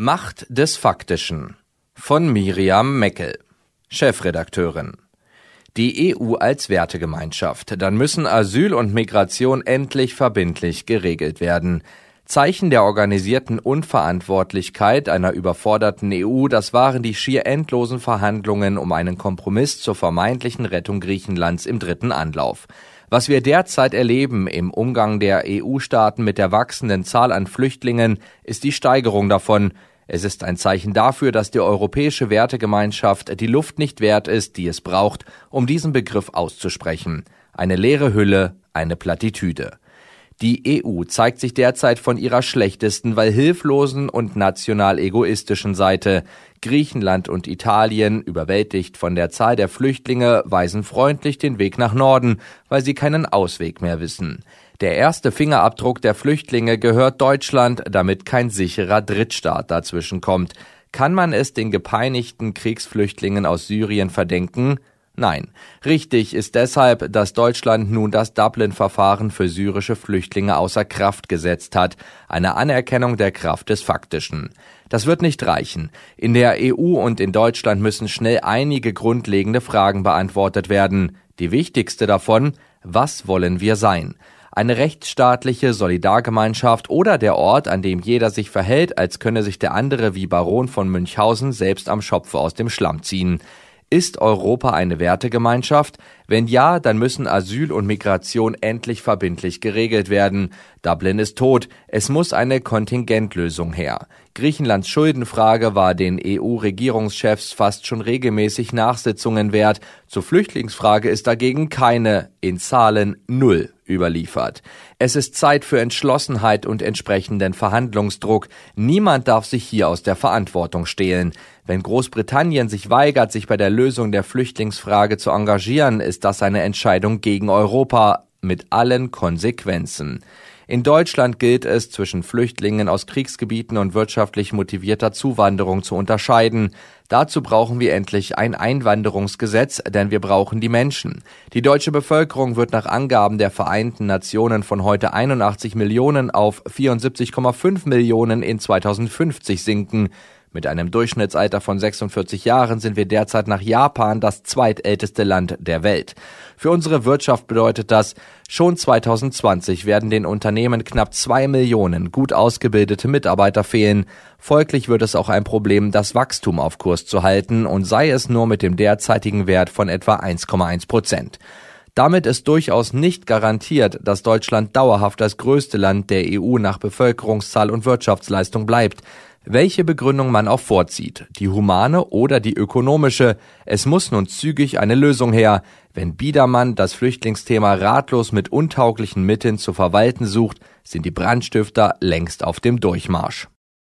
Macht des Faktischen von Miriam Meckel, Chefredakteurin. Die EU als Wertegemeinschaft. Dann müssen Asyl und Migration endlich verbindlich geregelt werden. Zeichen der organisierten Unverantwortlichkeit einer überforderten EU, das waren die schier endlosen Verhandlungen um einen Kompromiss zur vermeintlichen Rettung Griechenlands im dritten Anlauf. Was wir derzeit erleben im Umgang der EU-Staaten mit der wachsenden Zahl an Flüchtlingen, ist die Steigerung davon. Es ist ein Zeichen dafür, dass die europäische Wertegemeinschaft die Luft nicht wert ist, die es braucht, um diesen Begriff auszusprechen. Eine leere Hülle, eine Plattitüde. Die EU zeigt sich derzeit von ihrer schlechtesten, weil hilflosen und national egoistischen Seite. Griechenland und Italien, überwältigt von der Zahl der Flüchtlinge, weisen freundlich den Weg nach Norden, weil sie keinen Ausweg mehr wissen. Der erste Fingerabdruck der Flüchtlinge gehört Deutschland, damit kein sicherer Drittstaat dazwischen kommt. Kann man es den gepeinigten Kriegsflüchtlingen aus Syrien verdenken? Nein, richtig ist deshalb, dass Deutschland nun das Dublin-Verfahren für syrische Flüchtlinge außer Kraft gesetzt hat, eine Anerkennung der Kraft des Faktischen. Das wird nicht reichen. In der EU und in Deutschland müssen schnell einige grundlegende Fragen beantwortet werden. Die wichtigste davon, was wollen wir sein? eine rechtsstaatliche Solidargemeinschaft oder der Ort, an dem jeder sich verhält, als könne sich der andere wie Baron von Münchhausen selbst am Schopfe aus dem Schlamm ziehen. Ist Europa eine Wertegemeinschaft? Wenn ja, dann müssen Asyl und Migration endlich verbindlich geregelt werden. Dublin ist tot. Es muss eine Kontingentlösung her. Griechenlands Schuldenfrage war den EU-Regierungschefs fast schon regelmäßig Nachsitzungen wert. Zur Flüchtlingsfrage ist dagegen keine, in Zahlen null überliefert. Es ist Zeit für Entschlossenheit und entsprechenden Verhandlungsdruck. Niemand darf sich hier aus der Verantwortung stehlen. Wenn Großbritannien sich weigert, sich bei der Lösung der Flüchtlingsfrage zu engagieren, ist das eine Entscheidung gegen Europa mit allen Konsequenzen. In Deutschland gilt es, zwischen Flüchtlingen aus Kriegsgebieten und wirtschaftlich motivierter Zuwanderung zu unterscheiden. Dazu brauchen wir endlich ein Einwanderungsgesetz, denn wir brauchen die Menschen. Die deutsche Bevölkerung wird nach Angaben der Vereinten Nationen von heute 81 Millionen auf 74,5 Millionen in 2050 sinken. Mit einem Durchschnittsalter von 46 Jahren sind wir derzeit nach Japan das zweitälteste Land der Welt. Für unsere Wirtschaft bedeutet das, schon 2020 werden den Unternehmen knapp zwei Millionen gut ausgebildete Mitarbeiter fehlen. Folglich wird es auch ein Problem, das Wachstum auf Kurs zu halten und sei es nur mit dem derzeitigen Wert von etwa 1,1 Prozent. Damit ist durchaus nicht garantiert, dass Deutschland dauerhaft das größte Land der EU nach Bevölkerungszahl und Wirtschaftsleistung bleibt welche Begründung man auch vorzieht, die humane oder die ökonomische, es muss nun zügig eine Lösung her, wenn Biedermann das Flüchtlingsthema ratlos mit untauglichen Mitteln zu verwalten sucht, sind die Brandstifter längst auf dem Durchmarsch.